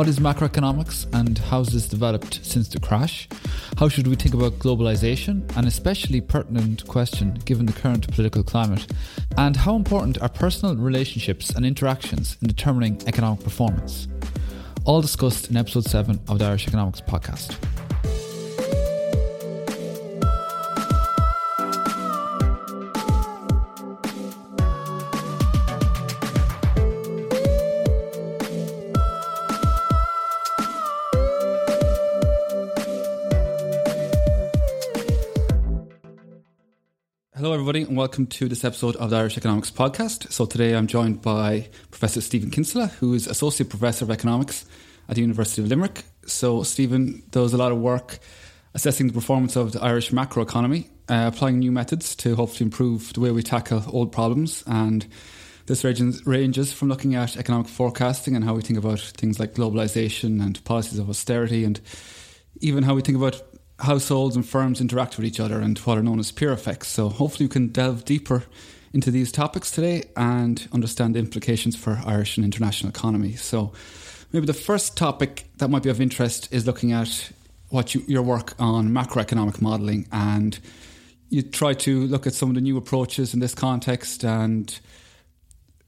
What is macroeconomics and how has this developed since the crash? How should we think about globalization? An especially pertinent question given the current political climate. And how important are personal relationships and interactions in determining economic performance? All discussed in episode 7 of the Irish Economics Podcast. Everybody, and welcome to this episode of the Irish Economics Podcast. So, today I'm joined by Professor Stephen Kinsella, who is Associate Professor of Economics at the University of Limerick. So, Stephen does a lot of work assessing the performance of the Irish macroeconomy, uh, applying new methods to hopefully improve the way we tackle old problems. And this ranges, ranges from looking at economic forecasting and how we think about things like globalization and policies of austerity, and even how we think about households and firms interact with each other and what are known as peer effects. So, hopefully, we can delve deeper into these topics today and understand the implications for Irish and international economy. So, maybe the first topic that might be of interest is looking at what you, your work on macroeconomic modelling and you try to look at some of the new approaches in this context and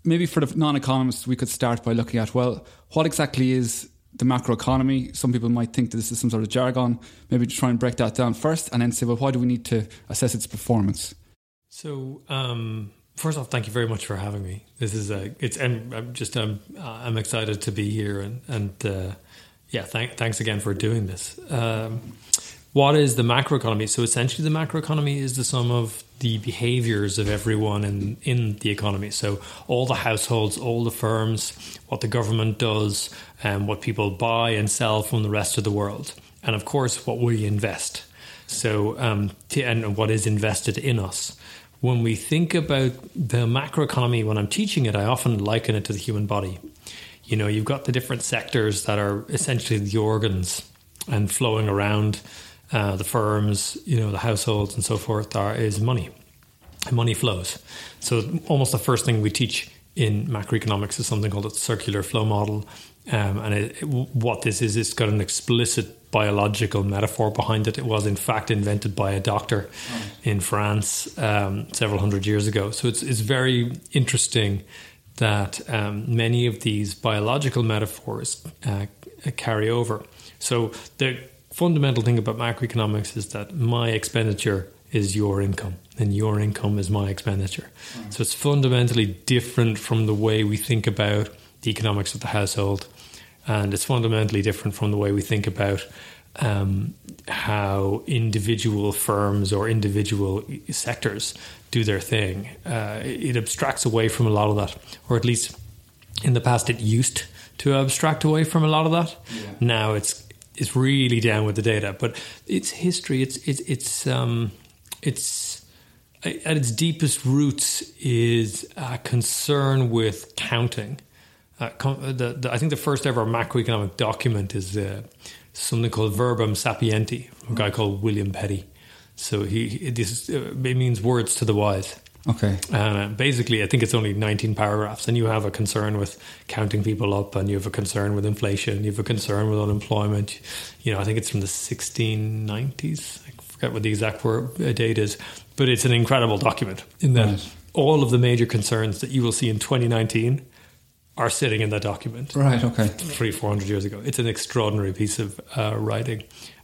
maybe for the non-economists we could start by looking at well what exactly is the macroeconomy. Some people might think that this is some sort of jargon. Maybe try and break that down first and then say, well, why do we need to assess its performance? So, um, first off, thank you very much for having me. This is a, it's, and I'm just, um, I'm excited to be here and, and, uh, yeah, thank, thanks again for doing this. Um, what is the macroeconomy? So essentially, the macroeconomy is the sum of the behaviors of everyone in, in the economy. So all the households, all the firms, what the government does, and what people buy and sell from the rest of the world, and of course what we invest. So um, to, and what is invested in us. When we think about the macroeconomy, when I'm teaching it, I often liken it to the human body. You know, you've got the different sectors that are essentially the organs and flowing around uh, the firms, you know, the households and so forth, are, is money. Money flows. So almost the first thing we teach in macroeconomics is something called a circular flow model. Um, and it, it, what this is, it's got an explicit biological metaphor behind it. It was, in fact, invented by a doctor oh. in France um, several hundred years ago. So it's, it's very interesting that um, many of these biological metaphors uh, carry over. So the fundamental thing about macroeconomics is that my expenditure is your income and your income is my expenditure. Mm. So it's fundamentally different from the way we think about the economics of the household. And it's fundamentally different from the way we think about um, how individual firms or individual sectors do their thing. Uh, it abstracts away from a lot of that, or at least in the past it used to abstract away from a lot of that. Yeah. Now it's it's really down with the data, but it's history. It's it's it's um, it's at its deepest roots is a concern with counting. Uh, the, the, I think the first ever macroeconomic document is uh, something called Verbum Sapienti, a guy called William Petty. So he this uh, it means words to the wise. Okay. Uh, basically, I think it's only 19 paragraphs, and you have a concern with counting people up, and you have a concern with inflation, you have a concern with unemployment. You know, I think it's from the 1690s. I forget what the exact word, uh, date is, but it's an incredible document in that Right. all of the major concerns that you will see in 2019 are sitting in that document Right. Okay. three, four hundred years ago. It's an extraordinary piece of uh, writing.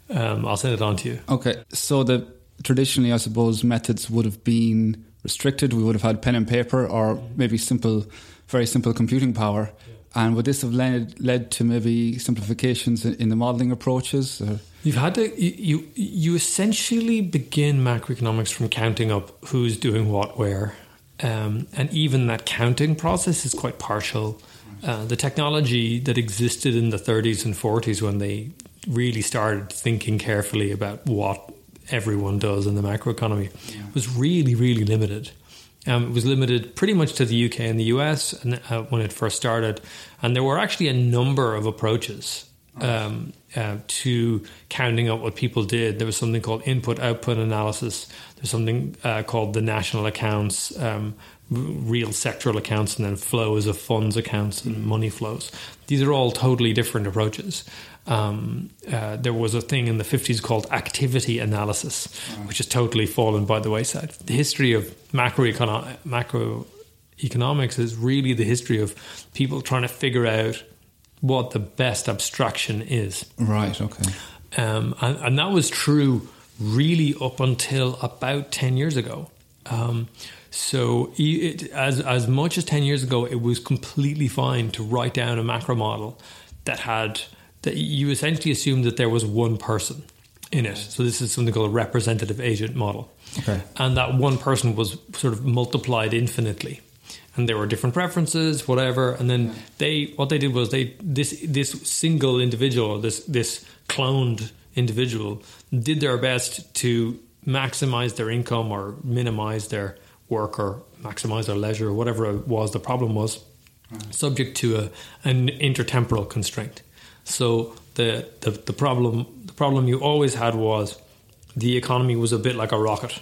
Um, I'll send it on to you. Okay. So the traditionally, I suppose, methods would have been restricted. We would have had pen and paper, or maybe simple, very simple computing power. And would this have led led to maybe simplifications in, in the modelling approaches? Or? You've had to you, you you essentially begin macroeconomics from counting up who's doing what where, um, and even that counting process is quite partial. Uh, the technology that existed in the 30s and 40s when they really started thinking carefully about what everyone does in the macroeconomy was really really limited. Um, it was limited pretty much to the UK and the US and, uh, when it first started, and there were actually a number of approaches um, uh, to counting up what people did. There was something called input output analysis. There's something uh, called the national accounts, um, real sectoral accounts, and then flows of funds accounts and money flows. These are all totally different approaches. Um, uh, there was a thing in the 50s called activity analysis, which has totally fallen by the wayside. The history of macroecono- macroeconomics is really the history of people trying to figure out what the best abstraction is. Right. Okay. Um, and, and that was true really up until about 10 years ago. Um, so, it, as, as much as 10 years ago, it was completely fine to write down a macro model that had, that you essentially assumed that there was one person in it. So, this is something called a representative agent model. Okay. And that one person was sort of multiplied infinitely. And there were different preferences, whatever. And then they, what they did was they, this, this single individual, this, this cloned individual, did their best to maximize their income or minimize their work or maximize their leisure or whatever it was the problem was, subject to a, an intertemporal constraint. So the, the, the problem the problem you always had was the economy was a bit like a rocket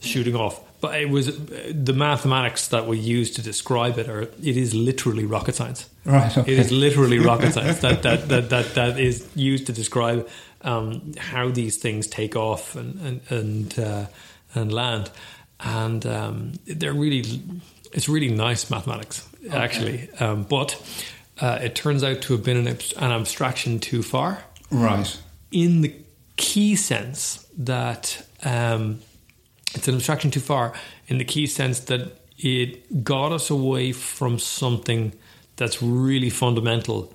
shooting off. But it was the mathematics that we use to describe it, or it is literally rocket science. Right, okay. It is literally rocket science that, that, that, that, that is used to describe um, how these things take off and and and, uh, and land, and um, they're really it's really nice mathematics actually. Um, but uh, it turns out to have been an, an abstraction too far Right. in the key sense that um, it's an abstraction too far in the key sense that it got us away from something that's really fundamental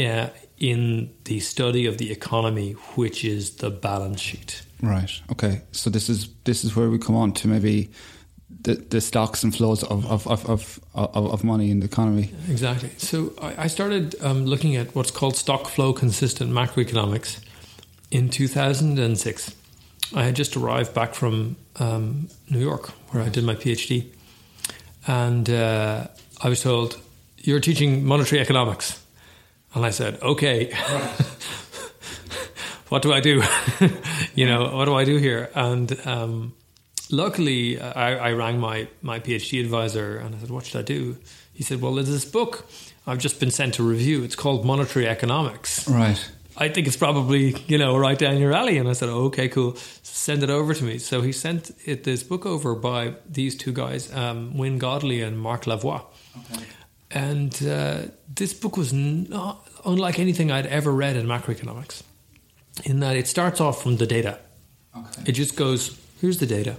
uh, in the study of the economy, which is the balance sheet. Right. Okay. So this is this is where we come on to maybe the, the stocks and flows of of, of, of, of of money in the economy. Exactly. So I, I started um, looking at what's called stock flow consistent macroeconomics in 2006. I had just arrived back from um, New York, where I did my PhD, and uh, I was told, "You're teaching monetary economics," and I said, "Okay." what do I do? you know, what do I do here? And um, luckily, I, I rang my, my PhD advisor and I said, What should I do? He said, Well, there's this book I've just been sent to review. It's called Monetary Economics. Right. I think it's probably, you know, right down your alley. And I said, oh, okay, cool. Send it over to me. So he sent it, this book over by these two guys, um, Wynne Godley and Marc Lavoie. And uh, this book was not unlike anything I'd ever read in macroeconomics, in that it starts off from the data. Okay. It just goes, here's the data.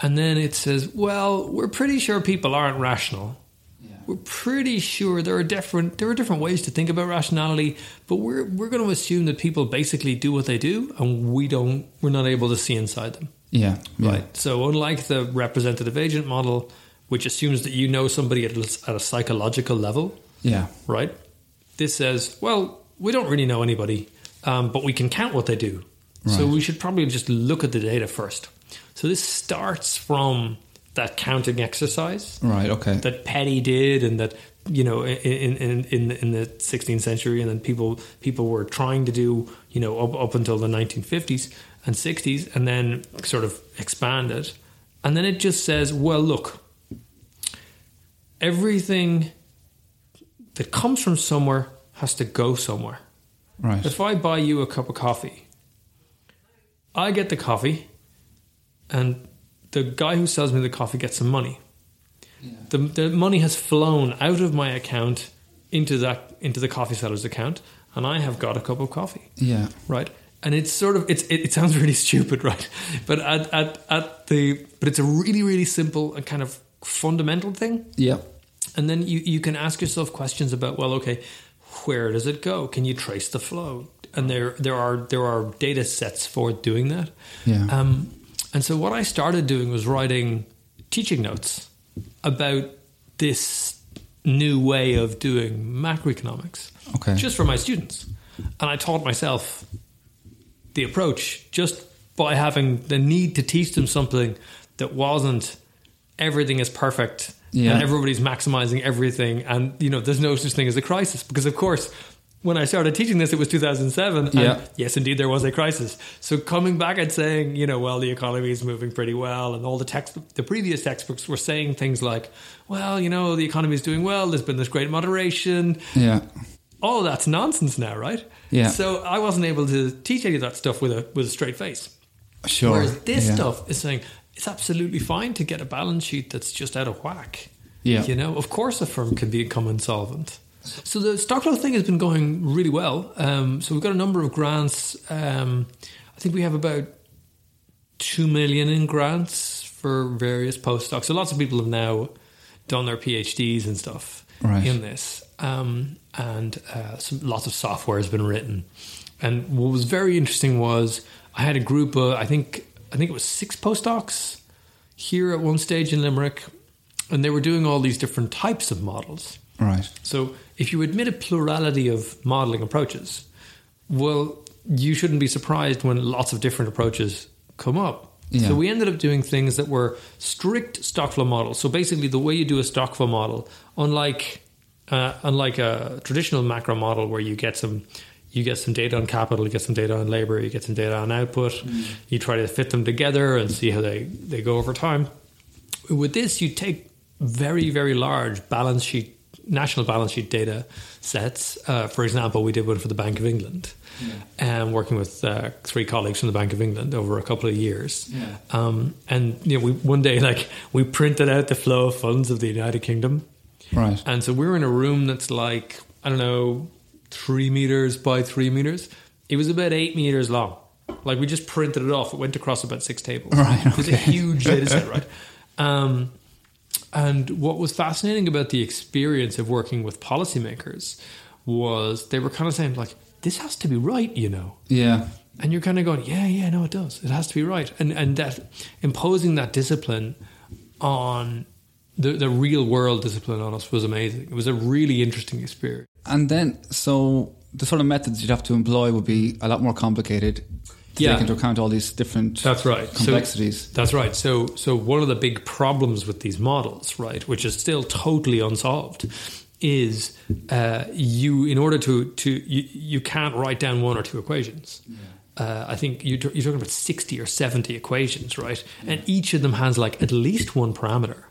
And then it says, well, we're pretty sure people aren't rational. We're pretty sure there are different there are different ways to think about rationality, but we're we're going to assume that people basically do what they do, and we don't we're not able to see inside them. Yeah. yeah. Right. So unlike the representative agent model, which assumes that you know somebody at a, at a psychological level, Yeah. right? This says, well, we don't really know anybody, um, but we can count what they do. So we should probably just look at the data first. So this starts from that counting exercise Right. Okay. that Petty did, and that you know in in in, in the 16th century, and then people people were trying to do you know up up until the 1950s and 60s, and then sort of expanded, and then it just says, well, look, everything that comes from somewhere has to go somewhere. Right. If I buy you a cup of coffee, I get the coffee, and the guy who sells me the coffee gets some money. The, the money has flown out of my account into that into the coffee seller's account, and I have got a cup of coffee. Yeah. Right. And it's sort of it's it, it sounds really stupid, right? But at, at at the but it's a really really simple and kind of fundamental thing. Yeah. And then you, you can ask yourself questions about, well, okay, where does it go? Can you trace the flow? And there there are there are data sets for doing that. Yeah. Um, and so what I started doing was writing teaching notes about this new way of doing macroeconomics. Okay. Just for my students. And I taught myself the approach just by having the need to teach them something that wasn't everything is perfect Yeah. and everybody's maximizing everything and you know there's no such thing as a crisis because of course when I started teaching this it was 2007 and Yeah. yes indeed there was a crisis so coming back and saying you know well the economy is moving pretty well and all the text the previous textbooks were saying things like well you know the economy is doing well there's been this great moderation Yeah. oh, that's nonsense now, right? Yeah. So I wasn't able to teach any of that stuff with a with a straight face. Sure. Whereas this Yeah. stuff is saying it's absolutely fine to get a balance sheet that's just out of whack. Yeah. You know, of course a firm can become insolvent. So the stock thing has been going really well. Um, so we've got a number of grants. Um, I think we have about two million in grants for various postdocs. So lots of people have now done their PhDs and stuff Right. in this, um, and uh, some, lots of software has been written. And what was very interesting was I had a group of I think I think it was six postdocs here at one stage in Limerick, and they were doing all these different types of models. Right. So if you admit a plurality of modeling approaches, well, you shouldn't be surprised when lots of different approaches come up. Yeah. So we ended up doing things that were strict stock flow models. So basically, the way you do a stock flow model, unlike uh, unlike a traditional macro model where you get some you get some data on capital, you get some data on labor, you get some data on output, you try to fit them together and see how they, they go over time. With this, you take very, very large balance sheet, national balance sheet data sets. Uh, for example, we did one for the Bank of England, and working with uh, three colleagues from the Bank of England over a couple of years. Yeah. Um, and you know, we one day like we printed out the flow of funds of the United Kingdom, Right. and so we're in a room that's like I don't know, three meters by three meters. It was about eight meters long. Like we just printed it off. It went across about six tables. Right, It was a huge data set, right? Um, and what was fascinating about the experience of working with policymakers was they were kind of saying like, "This has to be right," you know. Yeah. And you're kind of going, yeah, yeah, no, it does. It has to be right. And and that imposing that discipline on the the real world discipline on us was amazing. It was a really interesting experience. And then, so the sort of methods you'd have to employ would be a lot more complicated to Yeah. take into account all these different That's right. So- complexities. That's right. So so one of the big problems with these models, right, which is still totally unsolved, is uh, you in order to to you, you can't write down one or two equations. Uh, I think you're, you're talking about sixty or seventy equations, right? And each of them has like at least one parameter,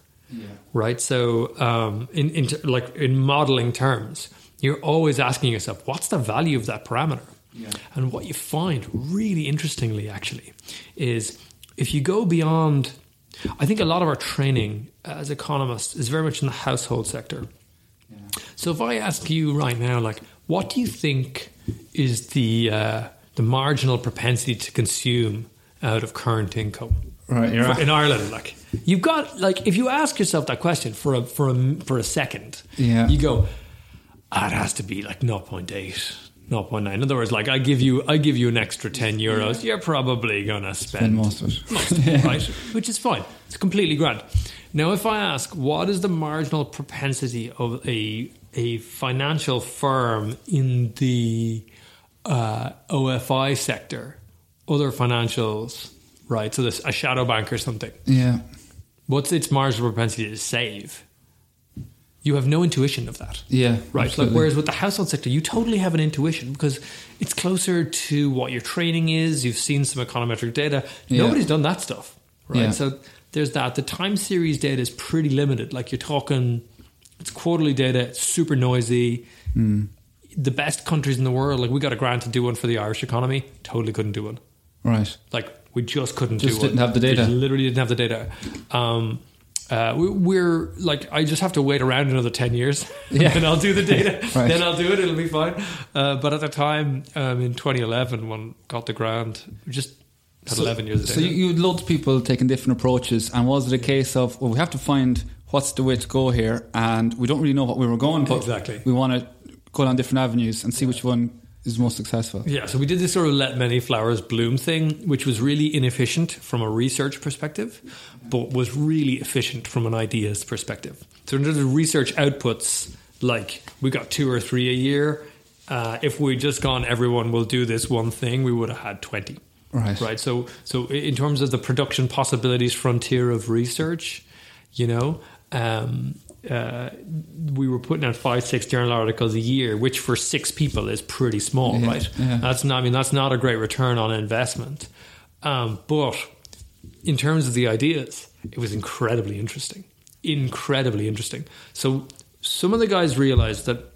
right? So um, in, in like in modeling terms, you're always asking yourself, what's the value of that parameter? And what you find really interestingly, actually, is if you go beyond, I think a lot of our training as economists is very much in the household sector. So if I ask you right now, like, what do you think is the uh, the marginal propensity to consume out of current income? Right. in Ireland, like you've got like if you ask yourself that question for a for a for a second, Yeah. you go, ah, it has to be like 0.8, 0.9. In other words, like I give you I give you an extra 10 euros, you're probably gonna spend And most of it. right? Which is fine. It's completely grand. Now, if I ask, what is the marginal propensity of a a financial firm in the uh, OFI sector, other financials, right? So, this a shadow bank or something. Yeah. What's its marginal propensity to save? You have no intuition of that. Yeah. Right. Like, whereas with the household sector, you totally have an intuition because it's closer to what your training is. You've seen some econometric data. Yeah. Nobody's done that stuff. Right. Yeah. So there's that. The time series data is pretty limited. Like you're talking, it's quarterly data. It's super noisy. Hmm. The best countries in the world, like we got a grant to do one for the Irish economy, totally couldn't do one. Right. Like We just couldn't do one. Just do didn't it. have the data. We literally didn't have the data. Um, uh, we, we're like, I just have to wait around another 10 years Yeah. and I'll do the data. Right. Then I'll do it. It'll be fine. Uh, but at the time, um, in 2011, when got the grant, we just had 11 years of So you, had loads of people taking different approaches, and was it a case of well, we have to find what's the way to go here, and we don't really know what we were going, but Exactly. we want to go down different avenues and see which one is most successful. Yeah, so we did this sort of let many flowers bloom thing, which was really inefficient from a research perspective, but was really efficient from an ideas perspective. So in terms of research outputs, like we got two or three a year. Uh, if we just gone, everyone will do this one thing, we would have had twenty. Right. Right. So, so in terms of the production possibilities frontier of research, you know, um, uh, we were putting out five, six journal articles a year, which for six people is pretty small, Yeah, right? yeah. That's not. I mean, that's not a great return on investment. Um, but in terms of the ideas, it was incredibly interesting. Incredibly interesting. So some of the guys realized that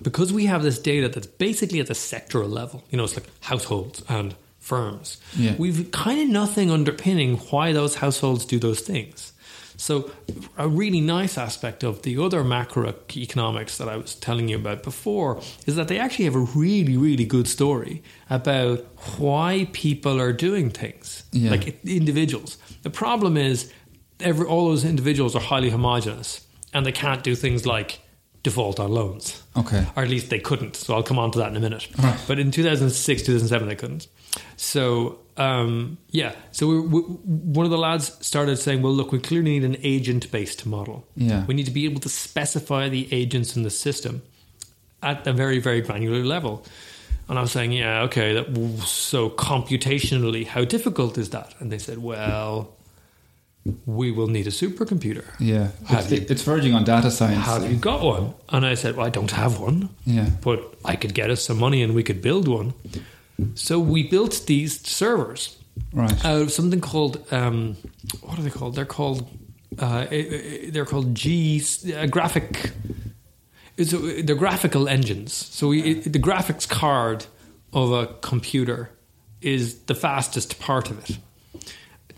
because we have this data that's basically at the sectoral level, you know, it's like households and firms. Yeah. We've kind of nothing underpinning why those households do those things. So, a really nice aspect of the other macroeconomics that I was telling you about before is that they actually have a really, really good story about why people are doing things, Yeah. like individuals. The problem is, every, all those individuals are highly homogenous and they can't do things like default on loans Okay. or at least they couldn't. So I'll come on to that in a minute. But in 2006, 2007, they couldn't. So um, yeah, so we, we, one of the lads started saying, "Well, look, we clearly need an agent-based model. Yeah. we need to be able to specify the agents in the system at a very, very granular level." And I was saying, "Yeah, okay. That, so computationally, how difficult is that?" And they said, "Well." We will need a supercomputer. Yeah, it's, you- it's verging on data science. Have you got one? And I said, Well, I don't have one. Yeah. But I could get us some money and we could build one. So we built these servers Right. out of something called, um, what are they called? They're called, uh, eh, eh, they're called G, uh, graphic, it's, uh, they're graphical engines. So we, it, the graphics card of a computer is the fastest part of it,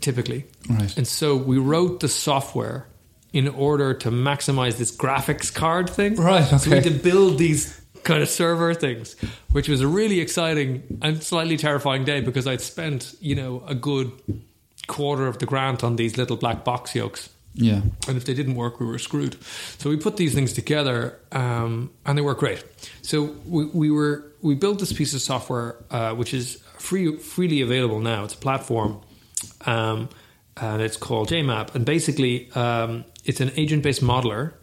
typically. Right. And so we wrote the software in order to maximize this graphics card thing. Right, So we had to build these kind of server things, which was a really exciting and slightly terrifying day because I'd spent, you know, a good quarter of the grant on these little black box yokes. yeah. And if they didn't work, we were screwed. So we put these things together, um, and they work great. So we, we were we built this piece of software, uh, which is free freely available now. It's a platform, um, and it's called JMAB. And basically, um, it's an agent based modeler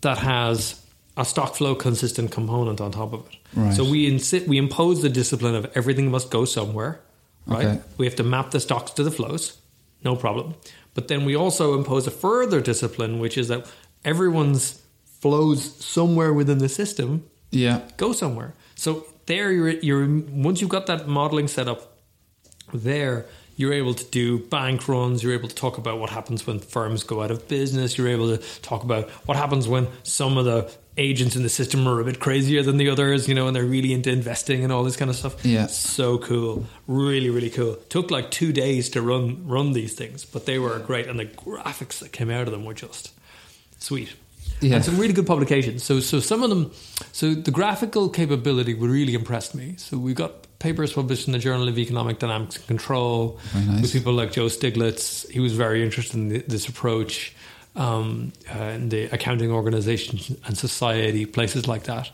that has a stock flow consistent component on top of it. Right. So we insi- we impose the discipline of everything must go somewhere. Right. Okay. We have to map the stocks to the flows, no problem. But then we also impose a further discipline, which is that everyone's flows somewhere within the system Yeah. go somewhere. So there, you're, you're once you've got that modeling set up, there you're able to do bank runs. You're able to talk about what happens when firms go out of business. You're able to talk about what happens when some of the agents in the system are a bit crazier than the others, you know, and they're really into investing and all this kind of stuff. Yeah. so cool, really, really cool. Took like two days to run run these things, but they were great, and the graphics that came out of them were just sweet. Yeah. And some really good publications. So, so some of them, so the graphical capability really impressed me. So we got papers published in the Journal of Economic Dynamics and Control nice. with people like Joe Stiglitz. He was very interested in th- this approach. Um, uh, in the accounting organizations and society, places like that.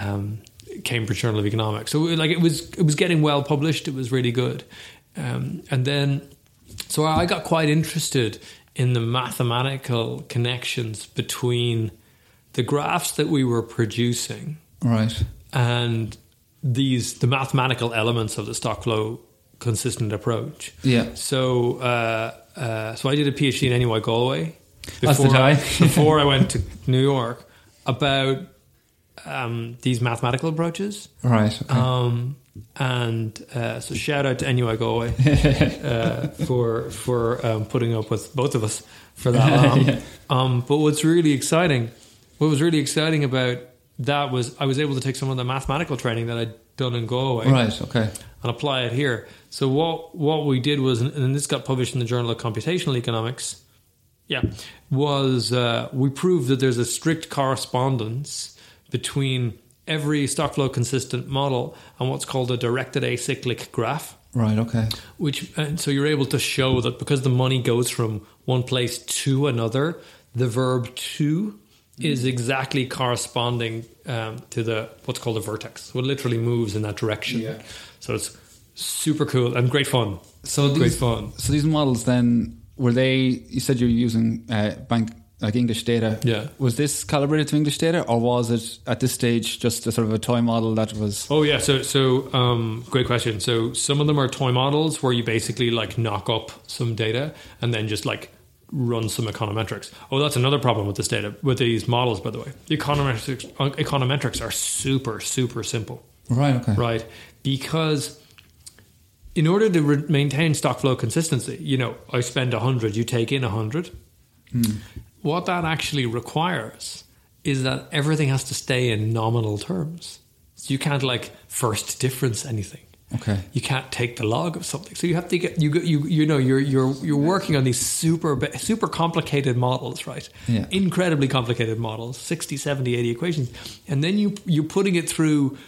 Um, Cambridge Journal of Economics. So, like, it was it was getting well published. It was really good. Um, and then, so I got quite interested in the mathematical connections between the graphs that we were producing Right. and these the mathematical elements of the stock flow consistent approach. Yeah. So uh, uh, so I did a PhD in NUI Galway did I. before I went to New York about um, these mathematical approaches. Right. Okay. Um, and uh, so shout out to NUI Galway uh, for for um, putting up with both of us for that long. Yeah. um, but what's really exciting, what was really exciting about that was I was able to take some of the mathematical training that I'd done in Galway Right. Okay. and apply it here. So what what we did was, and this got published in the Journal of Computational Economics. Yeah, was uh, we proved that there's a strict correspondence between every stock flow consistent model and what's called a directed acyclic graph. Right. Okay. Which and so you're able to show that because the money goes from one place to another, the verb to is exactly corresponding um, to the what's called a vertex. So it literally moves in that direction. Yeah. So it's super cool and great fun. So great these, fun. So these models then were they? You said you're using uh, bank like English data. Yeah. Was this calibrated to English data, or was it at this stage just a sort of a toy model that was? Oh yeah, so so um, great question. So some of them are toy models where you basically like knock up some data and then just like run some econometrics. Oh, that's another problem with this data with these models, by the way. The econometrics econometrics are super super simple, Right. Okay. right? Because in order to re- maintain stock flow consistency, you know, I spend a hundred, you take in a hundred. Hmm. What that actually requires is that everything has to stay in nominal terms. So you can't like first difference anything. Okay. You can't take the log of something. So you have to get you go- you you know you're you're you're working on these super super complicated models, right? Yeah. Incredibly complicated models, 60, 70, 80 equations. And then you you're putting it through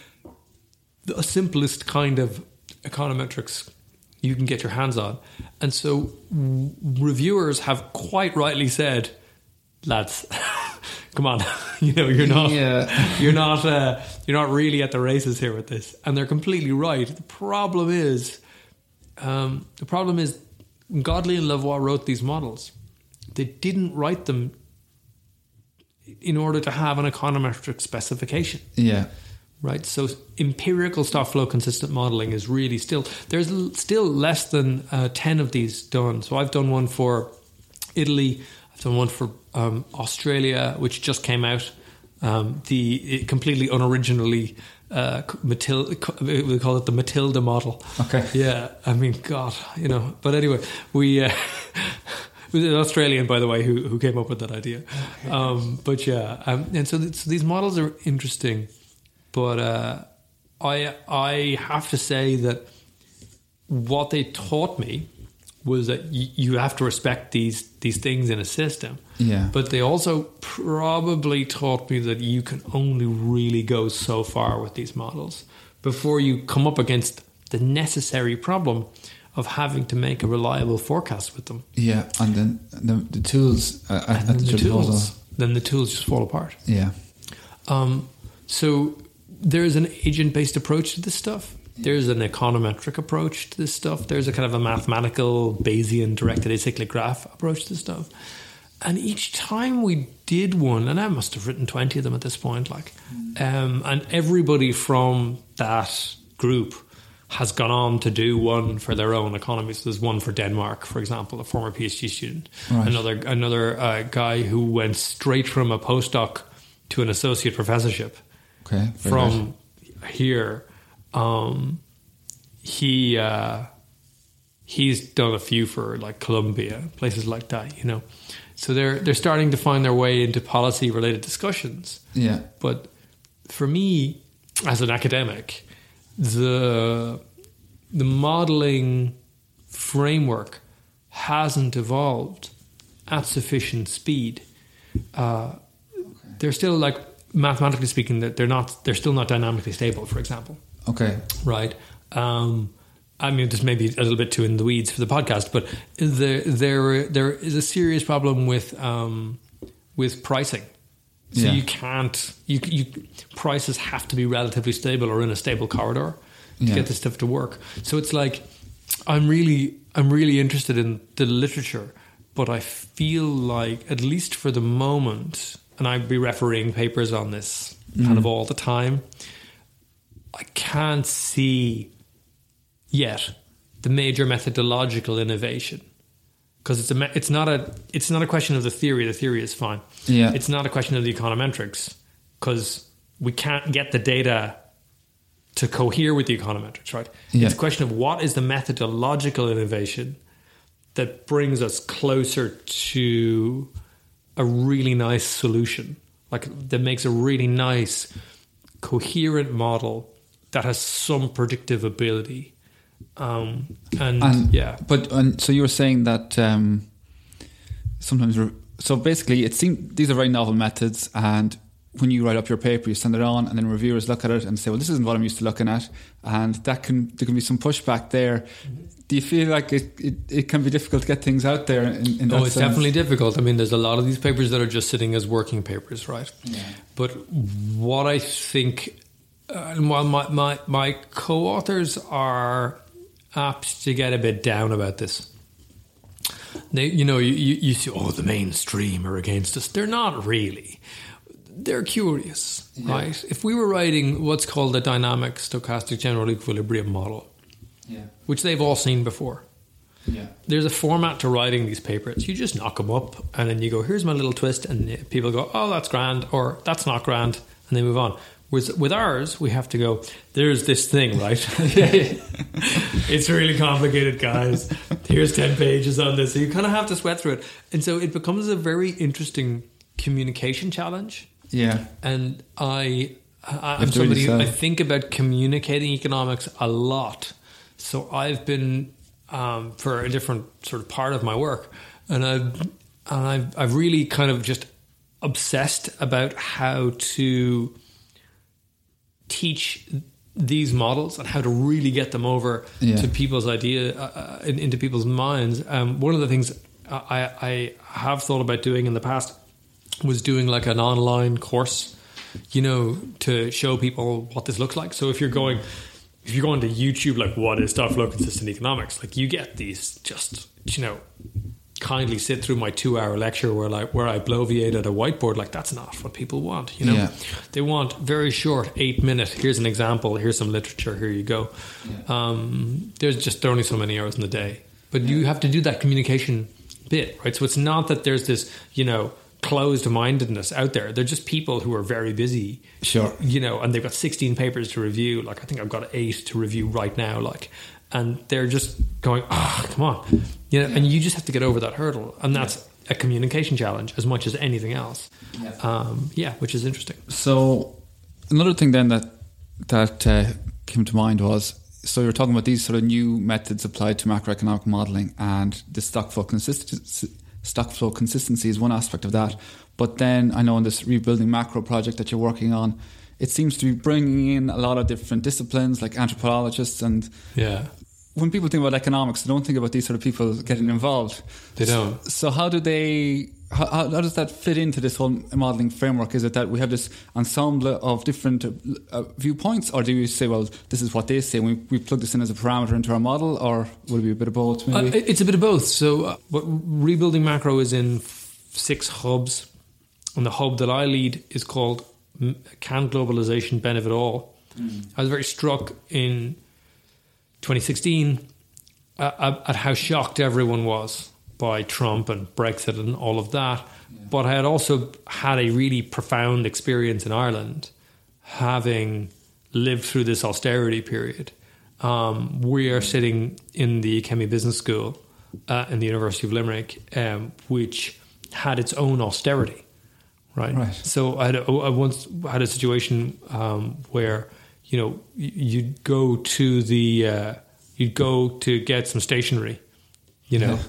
the simplest kind of econometrics you can get your hands on. And so reviewers have quite rightly said, lads, come on, you know, you're not, Yeah. you're not, uh, you're not really at the races here with this. And they're completely right. The problem is, um, the problem is, Godley and Lavoie wrote these models. They didn't write them in order to have an econometric specification Yeah. right? So empirical stock flow consistent modeling is really still there's l- still less than uh, ten of these done. So I've done one for Italy, I've done one for um, Australia, which just came out. Um, the it completely unoriginally. Uh, Matilda, we call it the Matilda model. Okay. Yeah, I mean, God, you know. But anyway, we uh, it was an Australian, by the way, who who came up with that idea. Um, but yeah, um, and so, th- so these models are interesting, but uh, I I have to say that what they taught me was that y- you have to respect these these things in a system. Yeah. But they also probably taught me that you can only really go so far with these models before you come up against the necessary problem of having to make a reliable forecast with them. Yeah. And then the, the tools uh, And then the tools, then the tools just fall apart. Yeah. Um, so there's an agent-based approach to this stuff. There's an econometric approach to this stuff. There's a kind of a mathematical Bayesian directed acyclic graph approach to this stuff. And each time we did one, and I must have written twenty of them at this point, like, um, and everybody from that group has gone on to do one for their own economy. So there's one for Denmark, for example, a former PhD student. Right. Another another uh, guy who went straight from a postdoc to an associate professorship Okay. from here. Um, he uh, he's done a few for like Colombia, places like that, you know. So they're they're starting to find their way into policy related discussions. Yeah. But for me, as an academic, the the modeling framework hasn't evolved at sufficient speed. Uh, they're still like mathematically speaking, that they're not they're still not dynamically stable. For example, Okay. right? Um, I mean, this may be a little bit too in the weeds for the podcast, but there there there is a serious problem with um, with pricing. So Yeah. you can't you you prices have to be relatively stable or in a stable corridor to Yeah. get this stuff to work. So it's like I'm really I'm really interested in the literature, but I feel like at least for the moment, and I'd be refereeing papers on this kind of all the time. I can't see yet the major methodological innovation because it's a it's not a it's not a question of the theory. The theory is fine. Yeah. it's not a question of the econometrics because we can't get the data to cohere with the econometrics. Right? Yeah. It's a question of what is the methodological innovation that brings us closer to a really nice solution, like that makes a really nice, coherent model that has some predictive ability. Um, and, And yeah, but and so you were saying that um, sometimes. Re- so basically, it seems these are very novel methods, and when you write up your paper, you send it on, and then reviewers look at it and say, "Well, this isn't what I'm used to looking at," and that can there can be some pushback there. Do you feel like it, it, it can be difficult to get things out there? In, in that Oh, it's sense? definitely difficult. I mean, there's a lot of these papers that are just sitting as working papers, right? Yeah. But what I think, uh, while my, my, my co authors are apt to get a bit down about this. They, you know, you, you, you see, oh, the mainstream are against us. They're not really. They're curious, right? If we were writing what's called a dynamic stochastic general equilibrium model, Yeah. which they've all seen before, Yeah. there's a format to writing these papers. You just knock them up and then you go, here's my little twist. And people go, oh, that's grand or that's not grand. And they move on. With, with ours, we have to go, there's this thing, right? it's really complicated, guys. Here's 10 pages on this. So you kind of have to sweat through it. And so it becomes a very interesting communication challenge Yeah. and I, I to somebody. I think about communicating economics a lot. So I've been um, for a different sort of part of my work, and I've and I've I've really kind of just obsessed about how to teach these models and how to really get them over Yeah. to people's idea uh, uh, in, into people's minds. Um, one of the things I, I have thought about doing in the past was doing like an online course, you know, to show people what this looks like. So if you're going, if you're going to YouTube, like what is stock flow consistent economics, like you get these just, you know, kindly sit through my two hour lecture where like where I bloviate at a whiteboard, like that's not what people want, you know. Yeah. They want very short, eight minute. Here's an example. Here's some literature. Here you go. Um, there's just only so many hours in the day, but you have to do that communication bit, right? So it's not that there's this, you know, closed mindedness out there. They're just people who are very busy, Sure. you know, and they've got 16 papers to review. Like I think I've got eight to review right now. Like, and they're just going, ah, come on, you know, and you just have to get over that hurdle, and that's a communication challenge as much as anything else. Um, yeah, which is interesting. So another thing then that that uh, came to mind was so you're talking about these sort of new methods applied to macroeconomic modelling and the stock flow consistency. Stock flow consistency is one aspect of that, but then I know in this rebuilding macro project that you're working on, it seems to be bringing in a lot of different disciplines like anthropologists and Yeah. When people think about economics, they don't think about these sort of people getting involved. They don't. So, how do they? How, how how does that fit into this whole modelling framework? Is it that we have this ensemble of different uh, viewpoints, or do you say, well, this is what they say, and we we plug this in as a parameter into our model, or would it be a bit of both? Uh, Maybe. it's a bit of both. So, uh, what rebuilding macro is in f- six hubs, and the hub that I lead is called M- "Can Globalization Benefit All?" I was very struck in 2016 uh, at how shocked everyone was by Trump and Brexit and all of that. But I had also had a really profound experience in Ireland, having lived through this austerity period. Um, we are sitting in the Kemmy Business School uh, in the University of Limerick, um, which had its own austerity, right? Right. So I, had a, I once had a situation um, where you know you'd go to the uh, you'd go to get some stationery, you know,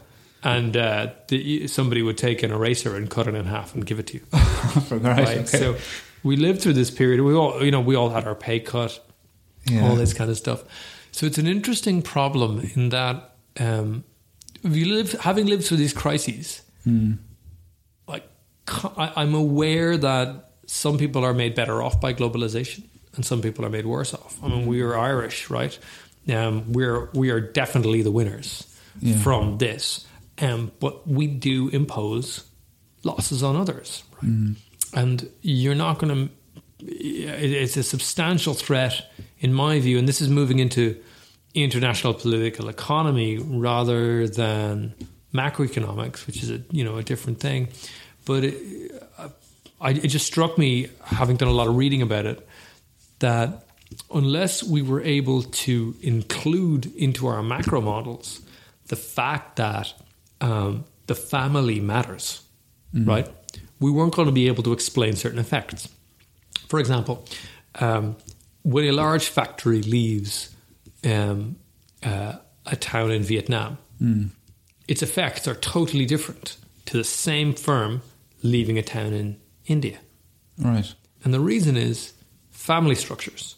and uh, the, somebody would take an eraser and cut it in half and give it to you. right. right? okay. So we lived through this period. We all you know we all had our pay cut, Yeah. all this kind of stuff. So it's an interesting problem in that um, if you live having lived through these crises, like I, I'm aware that some people are made better off by globalization, and some people are made worse off. I mean, we are Irish, right? Um, we're we are definitely the winners Yeah. from this, um, but we do impose losses on others, right? And you're not going to. It's a substantial threat, in my view, and this is moving into international political economy rather than macroeconomics, which is a you know a different thing. But it, I, it just struck me, having done a lot of reading about it, that unless we were able to include into our macro models the fact that um, the family matters, right? We weren't going to be able to explain certain effects. For example, um, when a large factory leaves um, uh, a town in Vietnam, its effects are totally different to the same firm leaving a town in India. Right. And the reason is family structures,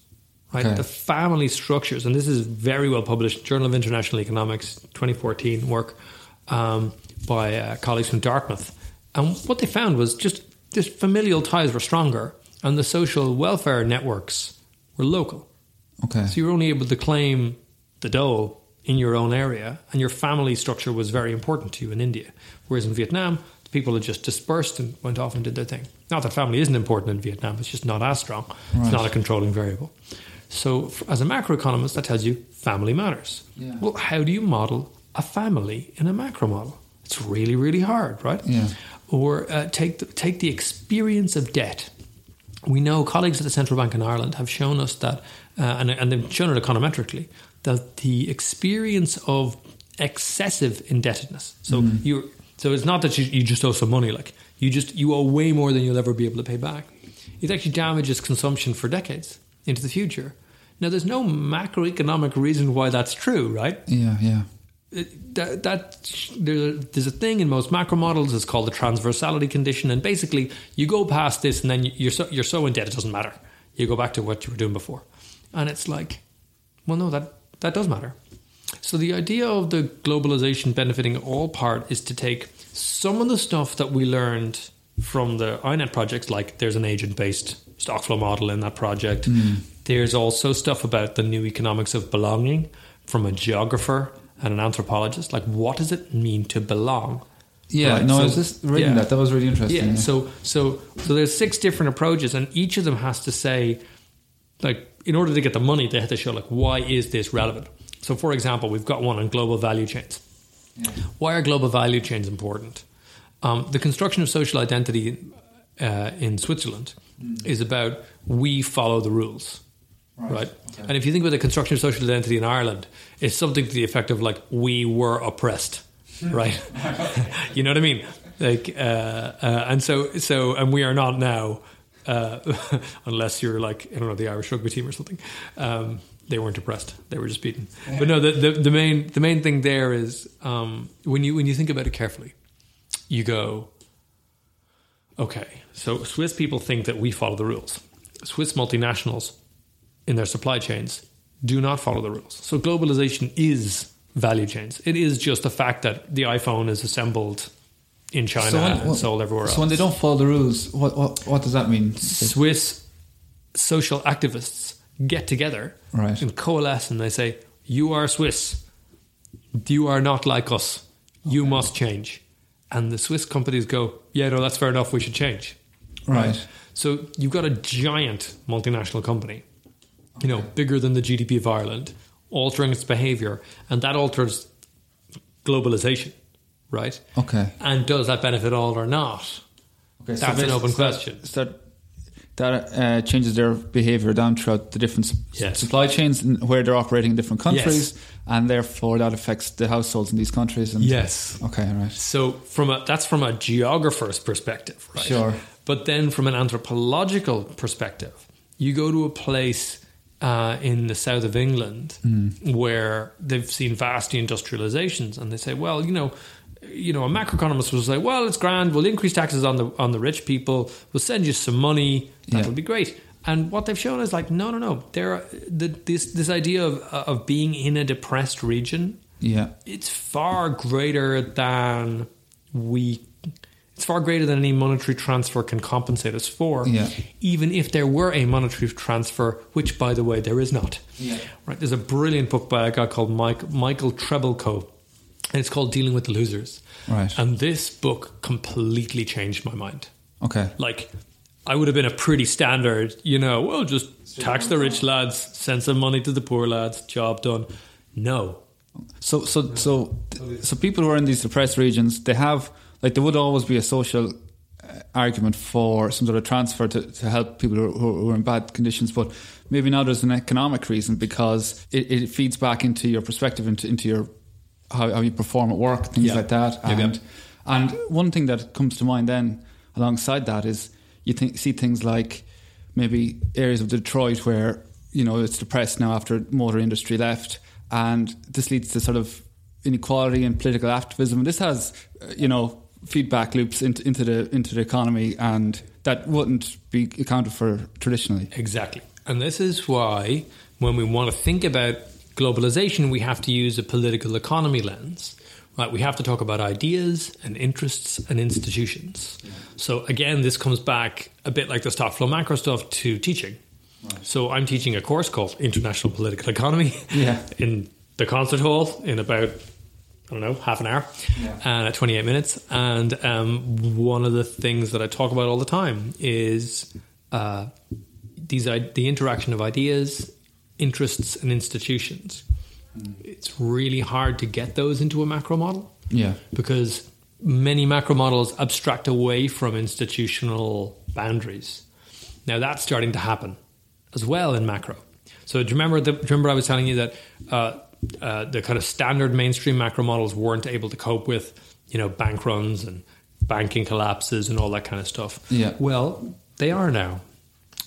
right? Okay. The family structures, and this is very well published, Journal of International Economics, 2014 work um, by uh, colleagues from Dartmouth. And what they found was just just familial ties were stronger, and the social welfare networks were local. Okay. So you were only able to claim the dole in your own area, and your family structure was very important to you in India. Whereas in Vietnam, people had just dispersed and went off and did their thing. Not that family isn't important in Vietnam, it's just not as strong. It's not a controlling variable. So, f- as a macroeconomist, that tells you family matters. Yeah. Well, how do you model a family in a macro model? It's really, really hard, right? Yeah. Or uh, take the, take the experience of debt we know colleagues at the Central Bank in Ireland have shown us that, uh, and, and they've shown it econometrically, that the experience of excessive indebtedness. So you, so it's not that you, you just owe some money, like you just you owe way more than you'll ever be able to pay back. It actually damages consumption for decades into the future. Now, there's no macroeconomic reason why that's true, right? Yeah, yeah. it- that, that there, there's a thing in most macro models. It's called the transversality condition, and basically, you go past this, and then you're so you're so in debt it doesn't matter. You go back to what you were doing before, and it's like, well, no, that that does matter. So the idea of the globalization benefiting all part is to take some of the stuff that we learned from the INET projects, like there's an agent-based stock flow model in that project. Hmm. There's also stuff about the new economics of belonging from a geographer and an anthropologist. Like, what does it mean to belong? Yeah, Right, no, so- I was just reading yeah. that. That was really interesting. Yeah. So so so there's six different approaches, and each of them has to say, like, in order to get the money, they have to show like why is this relevant. So, for example, we've got one on global value chains. Why are global value chains important? Um, the construction of social identity uh, in Switzerland is about we follow the rules, right? And if you think about the construction of social identity in Ireland, it's something to the effect of like we were oppressed, right? you know what I mean? Like, uh, uh, and so so, and we are not now, uh, unless you're like I don't know the Irish rugby team or something. Um, they weren't oppressed; they were just beaten. But no, the, the the main the main thing there is um, when you when you think about it carefully, you go, okay, so Swiss people think that we follow the rules. Swiss multinationals in their supply chains do not follow the rules. So globalization is value chains. It is just the fact that the iPhone is assembled in China So when- and sold everywhere else. So when they don't follow the rules, what what, what does that mean? Swiss social activists get together Right. and coalesce and they say, You are Swiss. You are not like us. You must change. And the Swiss companies go, Yeah, no, that's fair enough. We should change. Right. So you've got a giant multinational company, you know, bigger than the GDP of Ireland, altering its behavior, and that alters globalization, right? Okay. And does that benefit all or not? Okay, That's an open so- question. So that, uh, changes their behavior down throughout the different Yes. supply chains and where they're operating in different countries, Yes. and therefore that affects the households in these countries. And Yes. Okay. Right. So from a that's from a geographer's perspective, right? Sure. But then from an anthropological perspective, you go to a place uh, in the south of England where they've seen vast industrializations, and they say, well, you know. You know, a macroeconomist will say, "Well, it's grand. We'll increase taxes on the on the rich people. We'll send you some money. That'll Yeah. be great." And what they've shown is like, no, no, no. There, are, the, this this idea of of being in a depressed region Yeah. it's far greater than we it's far greater than any monetary transfer can compensate us for Yeah. even if there were a monetary transfer which by the way there is not Yeah. right there's a brilliant book by a guy called Mike, michael Trebilcock and it's called dealing with the losers Right. and this book completely changed my mind Okay. like I would have been a pretty standard, you know, well, just tax the rich lads, send some money to the poor lads, job done. No, So, so, so, so people who are in these depressed regions, they have like there would always be a social uh, argument for some sort of transfer to, to help people who are, who are in bad conditions, but maybe now there's an economic reason because it, it feeds back into your perspective, into into your how, how you perform at work, things Yeah. like that. Yeah, yeah. And and one thing that comes to mind then alongside that is you think see things like maybe areas of Detroit where you know, it's depressed now after motor industry left, and this leads to sort of inequality and political activism. And this has, uh, you know, feedback loops into, into the into the economy, and that wouldn't be accounted for traditionally. Exactly. And this is why, when we want to think about globalization, we have to use a political economy lens. Right, we have to talk about ideas and interests and institutions. So again, this comes back a bit like the stock flow macro stuff to teaching. So I'm teaching a course called International Political Economy Yeah. in the concert hall in about I don't know half an hour and at 28 minutes. And um, one of the things that I talk about all the time is uh, these the interaction of ideas, interests, and institutions. It's really hard to get those into a macro model Yeah, because many macro models abstract away from institutional boundaries. Now that's starting to happen as well in macro. So do you remember? The, do you remember I was telling you that uh, uh, the kind of standard mainstream macro models weren't able to cope with, you know, bank runs and banking collapses and all that kind of stuff. Yeah. Well, they are now.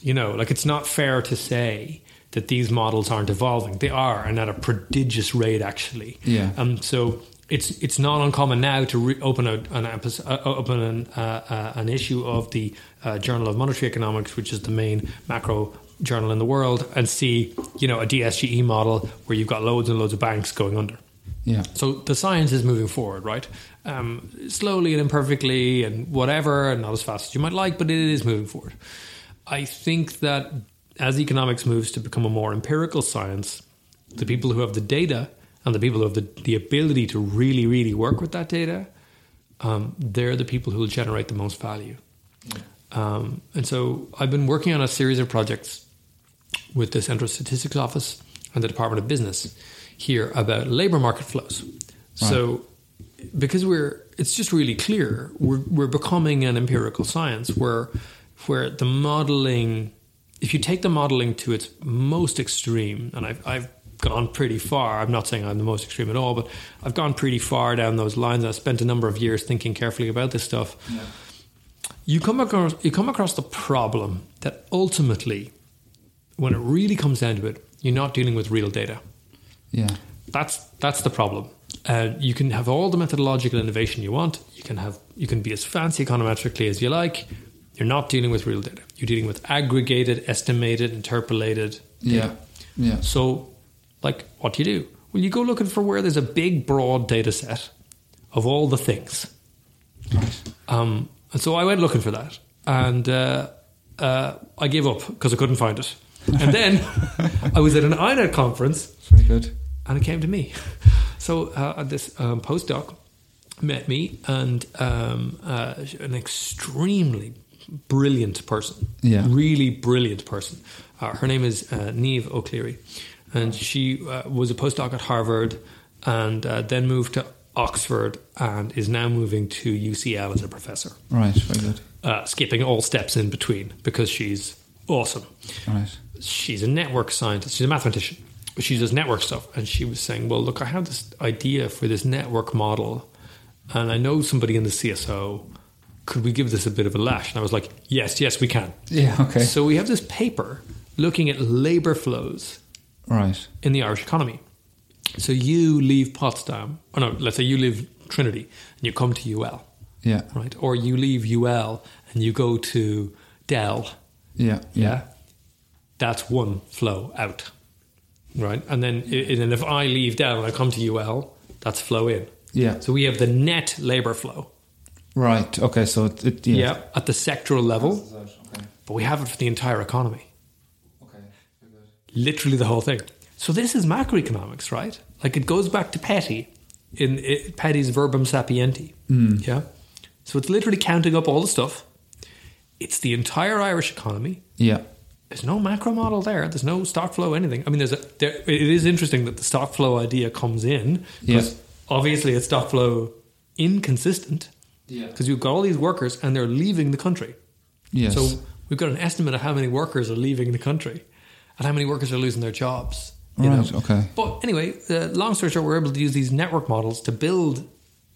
You know, like it's not fair to say that these models aren't evolving. They are, and at a prodigious rate, actually. Yeah. Um. So it's it's not uncommon now to re- open a, an episode, uh, open an, uh, uh, an issue of the uh, Journal of Monetary Economics, which is the main macro journal in the world, and see you know a DSGE model where you've got loads and loads of banks going under. yeah, So the science is moving forward, right? Um, slowly and imperfectly and whatever, and not as fast as you might like, but it is moving forward. I think that as economics moves to become a more empirical science, the people who have the data and the people who have the, the ability to really, really work with that data, um, they're the people who will generate the most value. Um, and so I've been working on a series of projects with the Central Statistics Office and the Department of Business here about labor market flows. So, because we're, it's just really clear we're we're becoming an empirical science where where the modeling, if you take the modeling to its most extreme, and I've I've gone pretty far. I'm not saying I'm the most extreme at all, but I've gone pretty far down those lines. I've spent a number of years thinking carefully about this stuff. You come across you come across the problem that ultimately when it really comes down to it, you're not dealing with real data. yeah, That's that's the problem. Uh, you can have all the methodological innovation you want. You can have you can be as fancy econometrically as you like. You're not dealing with real data. You're dealing with aggregated, estimated, interpolated data. yeah, yeah, So, like, what do you do? Well, you go looking for where there's a big, broad data set of all the things. Um, and so I went looking for that, and uh, uh, I gave up because I couldn't find it. And then I was at an INET conference, very good. and it came to me. So uh, this um, postdoc met me, and um, uh, an extremely brilliant person, Yeah. really brilliant person. Uh, her name is uh, Neave O'Clery, and she uh, was a postdoc at Harvard, and uh, then moved to Oxford, and is now moving to UCL as a professor, Right, very good. uh, skipping all steps in between because she's awesome Right, she's a network scientist. She's a mathematician. She does network stuff. And she was saying, Well, look, I have this idea for this network model, and I know somebody in the CSO. Could we give this a bit of a lash? And I was like, Yes, yes, we can. yeah, okay, So we have this paper looking at labor flows right, in the Irish economy. So you leave Potsdam, or no, let's say you leave Trinity and you come to UL, yeah, right? Or you leave UL and you go to Dell, yeah, yeah, that's one flow out, right? And then, and if I leave Dell and I come to UL, that's flow in. yeah, So we have the net labor flow, right. Okay, so it, it yeah, yeah, at the sectoral level, Okay, but we have it for the entire economy, okay, literally the whole thing. So this is macroeconomics, right? Like it goes back to Petty in it, Petty's Verbum Sapienti, hmm. yeah. So it's literally counting up all the stuff. It's the entire Irish economy. Yeah, there's no macro model there. There's no stock flow anything. I mean, there's a. There, it is interesting that the stock flow idea comes in because Yeah. obviously it's stock flow inconsistent Yeah. because you've got all these workers and they're leaving the country. yes, So we've got an estimate of how many workers are leaving the country and how many workers are losing their jobs. You Right, know? okay. But anyway, uh, long story short, we're able to use these network models to build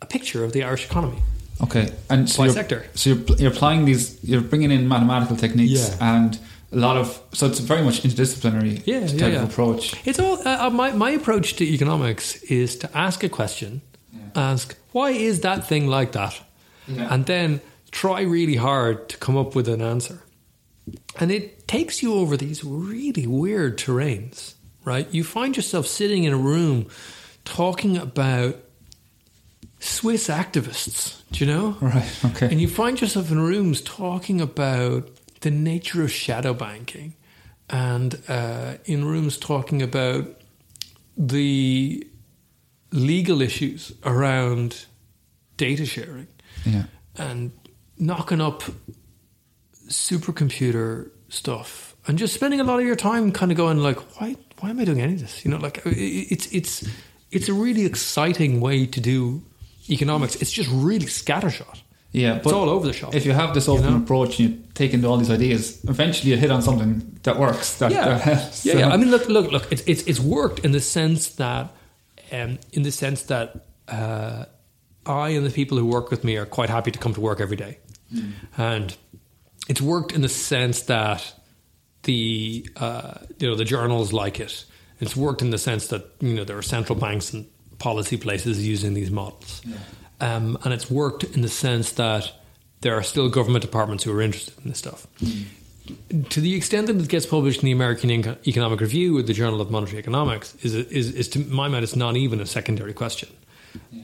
a picture of the Irish economy. Okay, and so By you're, sector. So you're, you're applying these, you're bringing in mathematical techniques Yeah. and a lot of so it's very much interdisciplinary Yeah, type yeah, yeah. of approach. It's all uh, uh, my my approach to economics is to ask a question, ask why is that thing like that, Yeah. and then try really hard to come up with an answer. And it takes you over these really weird terrains, right? You find yourself sitting in a room talking about Swiss activists, do you know? Right, okay. And you find yourself in rooms talking about the nature of shadow banking and uh, in rooms talking about the legal issues around data sharing Yeah. and knocking up supercomputer stuff and just spending a lot of your time kind of going like why why am I doing any of this you know like it's it's it's a really exciting way to do economics it's just really scattershot Yeah, it's all over the shop If you have this open know? approach and you take into all these ideas, eventually you hit on something that works. That, yeah, that helps. yeah, yeah. I mean, look, look, look. It's it's it's worked in the sense that, um, in the sense that uh, I and the people who work with me are quite happy to come to work every day, and it's worked in the sense that the uh, you know the journals like it. It's worked in the sense that you know there are central banks and policy places using these models, um, and it's worked in the sense that there are still government departments who are interested in this stuff. To the extent that it gets published in the American Inco- Economic Review or the Journal of Monetary Economics, is, is, is to my mind, it's not even a secondary question.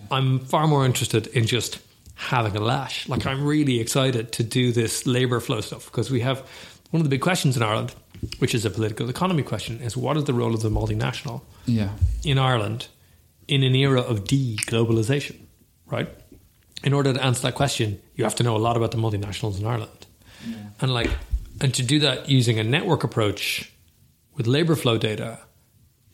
I'm far more interested in just having a lash. Like, I'm really excited to do this labour flow stuff because we have one of the big questions in Ireland, which is a political economy question, is what is the role of the multinational yeah. in Ireland in an era of de-globalization, right? In order to answer that question, you have to know a lot about the multinationals in Ireland, and like, and to do that using a network approach with labor flow data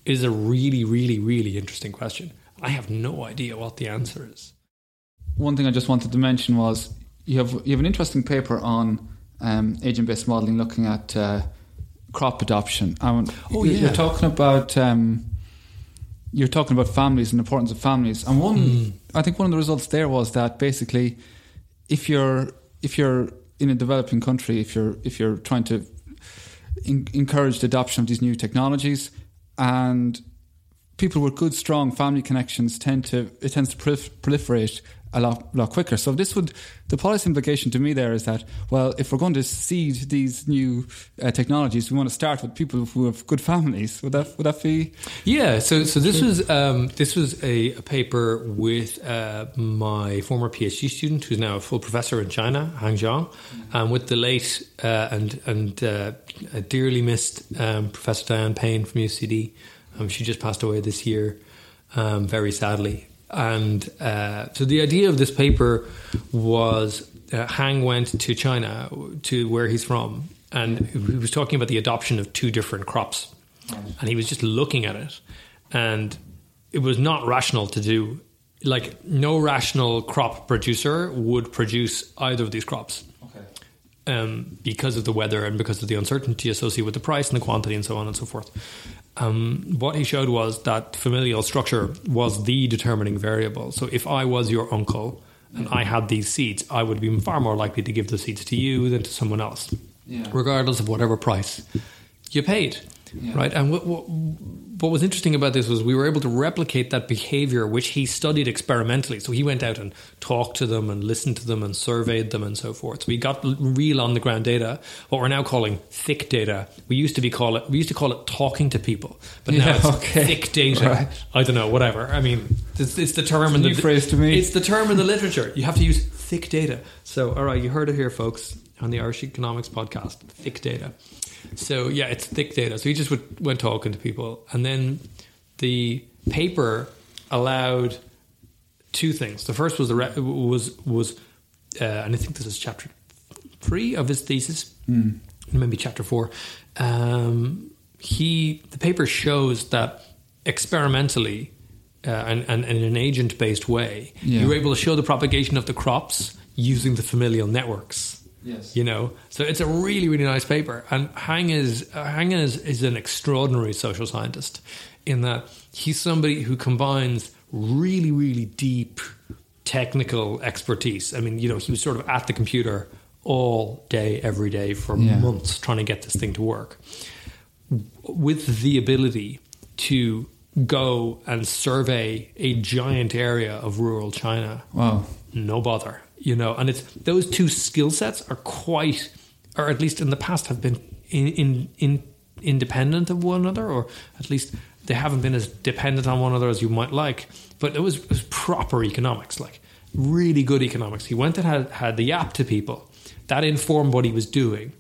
is a really, really, really interesting question. I have no idea what the answer is. One thing I just wanted to mention was you have you have an interesting paper on um, agent-based modeling, looking at uh, crop adoption. And Oh, you're- yeah. you're talking about um, you're talking about families and the importance of families. And one, Hmm. I think one of the results there was that basically, if you're if you're in a developing country, if you're if you're trying to in, encourage the adoption of these new technologies, and people with good, strong family connections tend to it tends to prolif- proliferate a lot, lot quicker. So this would the policy implication to me there is that well, if we're going to seed these new uh, technologies, we want to start with people who have good families. Would that would that be? Yeah, so so this was um, this was a, a paper with uh, my former PhD student, who's now a full professor in China, Hang Zhang, and with the late uh, and and uh, dearly missed um, Professor Diane Payne from UCD. Um, she just passed away this year, um, very sadly. And uh, so the idea of this paper was uh, Hang went to China, to where he's from, and he was talking about the adoption of two different crops and he was just looking at it and it was not rational to do like no rational crop producer would produce either of these crops um, because of the weather and because of the uncertainty associated with the price and the quantity and so on and so forth. Um, what he showed was that familial structure was the determining variable. So if I was your uncle and I had these seeds, I would be far more likely to give the seeds to you than to someone else, Yeah. regardless of whatever price you paid. Right, and what, what what was interesting about this was we were able to replicate that behavior, which he studied experimentally. So he went out and talked to them and listened to them and surveyed them and so forth. So we got real on the ground data, what we're now calling thick data. We used to be call it we used to call it talking to people, but now Yeah, it's okay. thick data. Right. I don't know, whatever. I mean, it's, it's the term in new the phrase to me. It's the term in the literature. You have to use thick data. So, all right, you heard it here, folks, on the Irish Economics podcast. Thick data. So yeah, it's thick data. So he just would, went talking to people, and then the paper allowed two things. The first was the re- was was, uh, and I think this is chapter three of his thesis, maybe chapter four. Um, he the paper shows that experimentally. Uh, and, and, and in an agent based way, Yeah. you were able to show the propagation of the crops using the familial networks Yes. you know so it's a really really nice paper and hang is uh, hang is, is an extraordinary social scientist in that he's somebody who combines really really deep technical expertise i mean you know he was sort of at the computer all day, every day for Yeah. months trying to get this thing to work with the ability to go and survey a giant area of rural China Wow. no bother you know and it's those two skill sets are quite or at least in the past have been in, in, in independent of one another or at least they haven't been as dependent on one another as you might like. But it was, it was proper economics like really good economics. He went and had, had the app to people. That informed what he was doing.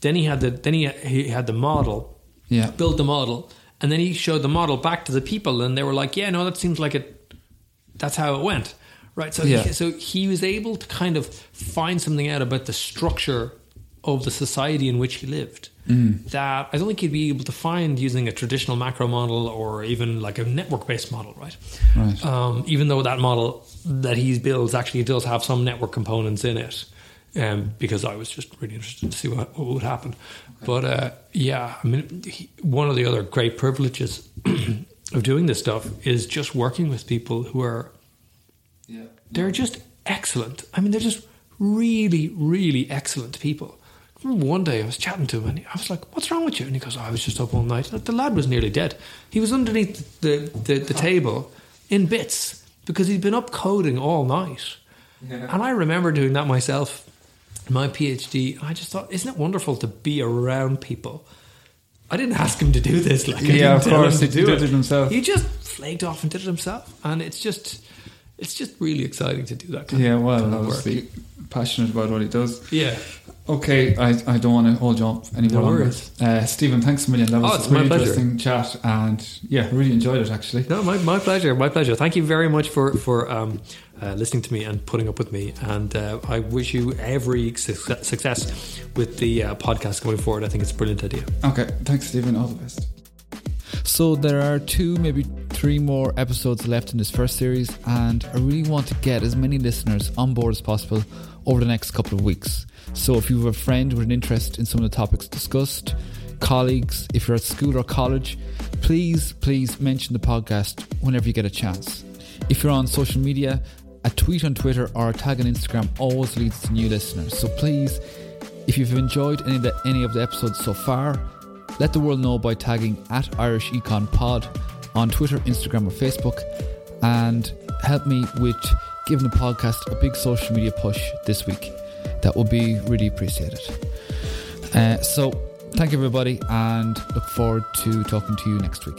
Then he had the then he, he had the model Yeah. built the model and then he showed the model back to the people and they were like yeah no that seems like it that's how it went right so Yeah. he, so he was able to kind of find something out about the structure of the society in which he lived Mm. that I don't think he'd be able to find using a traditional macro model or even like a network based model right Right. um, even though that model that he's built actually does have some network components in it um, because I was just really interested to see what, what would happen but uh, yeah I mean he, one of the other great privileges of doing this stuff is just working with people who are Yeah. they're just excellent. I mean, they're just really, really excellent people. One day I was chatting to him and I was like, "What's wrong with you?" And he goes, oh, "I was just up all night." The lad was nearly dead. He was underneath the, the, the table in bits because he'd been up coding all night. And I remember doing that myself, my PhD. I just thought, isn't it wonderful to be around people? I didn't ask him to do this. Like, I Yeah, of course, he do did it himself. He just flaked off and did it himself, and it's just, it's just really exciting to do that. Kind Yeah, of, well, kind of work. obviously passionate about what he does. Yeah. Okay, I, I don't want to hold you up any No more longer. worries. Uh, Stephen, thanks a million. That was Oh, it's a really my pleasure. interesting chat, and yeah, really enjoyed it actually. No, my, my pleasure. My pleasure. Thank you very much for for um, uh, listening to me and putting up with me. And uh, I wish you every success, success with the uh, podcast going forward. I think it's a brilliant idea. Okay, thanks, Stephen. All the best. So there are two, maybe three more episodes left in this first series, and I really want to get as many listeners on board as possible over the next couple of weeks. So if you have a friend with an interest in some of the topics discussed, colleagues, if you're at school or college, please, please mention the podcast whenever you get a chance. If you're on social media, a tweet on Twitter or a tag on Instagram always leads to new listeners. So please, if you've enjoyed any of the, any of the episodes so far, let the world know by tagging at Irish Econ Pod on Twitter, Instagram, or Facebook, and help me with giving the podcast a big social media push this week. That would be really appreciated. Uh, so, thank you, everybody, and look forward to talking to you next week.